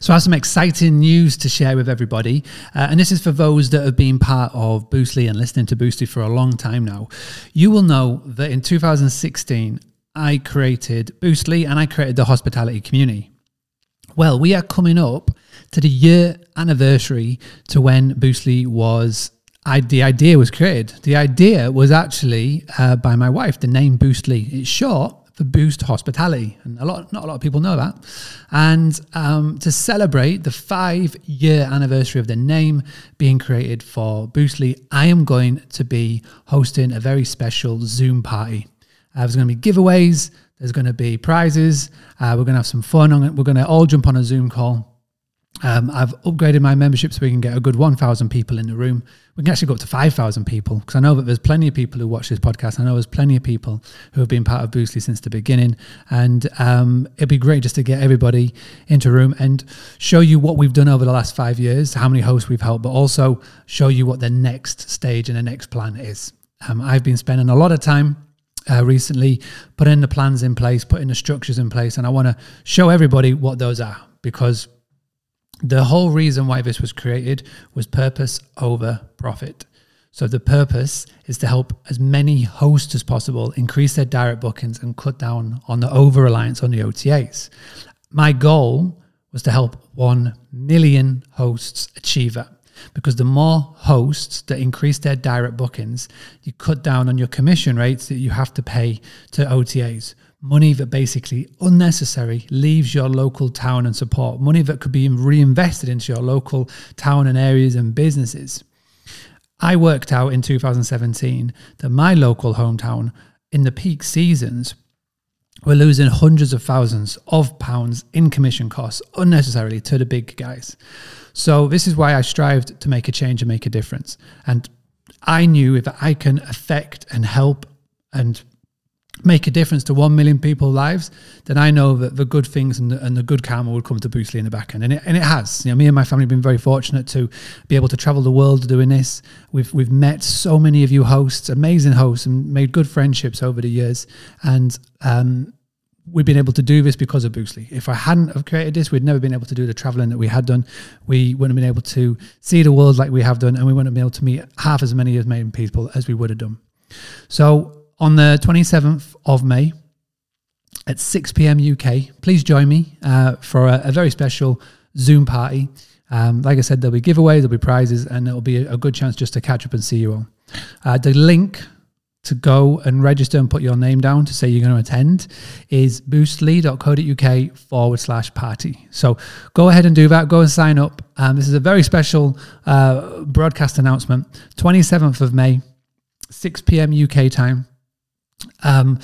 So, I have some exciting news to share with everybody. Uh, and this is for those that have been part of Boostly and listening to Boostly for a long time now. You will know that in 2016, I created Boostly and I created the hospitality community. Well, we are coming up to the year anniversary to when Boostly was I, the idea was created. The idea was actually uh, by my wife. The name Boostly. It's short for Boost Hospitality, and a lot, not a lot of people know that. And um, to celebrate the five-year anniversary of the name being created for Boostly, I am going to be hosting a very special Zoom party. Uh, there's going to be giveaways. There's going to be prizes. Uh, we're going to have some fun. We're going to all jump on a Zoom call. Um, I've upgraded my membership so we can get a good 1,000 people in the room. We can actually go up to 5,000 people because I know that there's plenty of people who watch this podcast. I know there's plenty of people who have been part of Boostly since the beginning. And um, it'd be great just to get everybody into a room and show you what we've done over the last five years, how many hosts we've helped, but also show you what the next stage and the next plan is. Um, I've been spending a lot of time uh, recently putting the plans in place, putting the structures in place, and I want to show everybody what those are because the whole reason why this was created was purpose over profit. So the purpose is to help as many hosts as possible increase their direct bookings and cut down on the over reliance on the OTAs. My goal was to help 1 million hosts achieve that because the more hosts that increase their direct bookings, you cut down on your commission rates that you have to pay to OTAs money that basically unnecessary leaves your local town and support, money that could be reinvested into your local town and areas and businesses. I worked out in 2017 that my local hometown in the peak seasons were losing hundreds of thousands of pounds in commission costs unnecessarily to the big guys. So this is why I strived to make a change and make a difference. And I knew if I can affect and help and make a difference to 1 million people's lives, then I know that the good things and the, and the good karma would come to Boostly in the back end. And it, and it has. You know, me and my family have been very fortunate to be able to travel the world doing this. We've, we've met so many of you hosts, amazing hosts, and made good friendships over the years. And um, we've been able to do this because of Boostly. If I hadn't have created this, we'd never been able to do the traveling that we had done. We wouldn't have been able to see the world like we have done, and we wouldn't have been able to meet half as many as many people as we would have done. So on the 27th of May at 6 p.m. UK. Please join me uh, for a, a, very special Zoom party. Um, like I said, there'll be giveaways, there'll be prizes, and it'll be a, a good chance just to catch up and see you all. Uh, the link to go and register and put your name down to say you're going to attend is boostly.co.uk forward slash party. So go ahead and do that. Go and sign up. Um, this is a very special uh, broadcast announcement. 27th of May, 6 p.m. UK time. Um,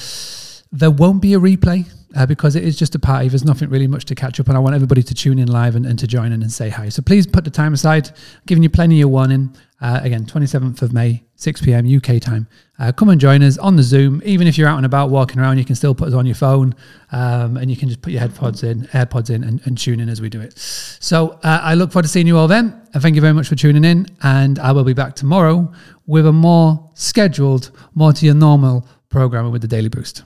there won't be a replay uh, because it is just a party. There's nothing really much to catch up on. I want everybody to tune in live and, and to join in and say hi. So please put the time aside, giving you plenty of warning. Uh, again, 27th of May, 6 p.m. UK time. Uh, come and join us on the Zoom. Even if you're out and about walking around, you can still put us on your phone um, and you can just put your headphones in, AirPods in, and, and tune in as we do it. So uh, I look forward to seeing you all then. And thank you very much for tuning in. And I will be back tomorrow with a more scheduled, more to your normal programming with the Daily Boost.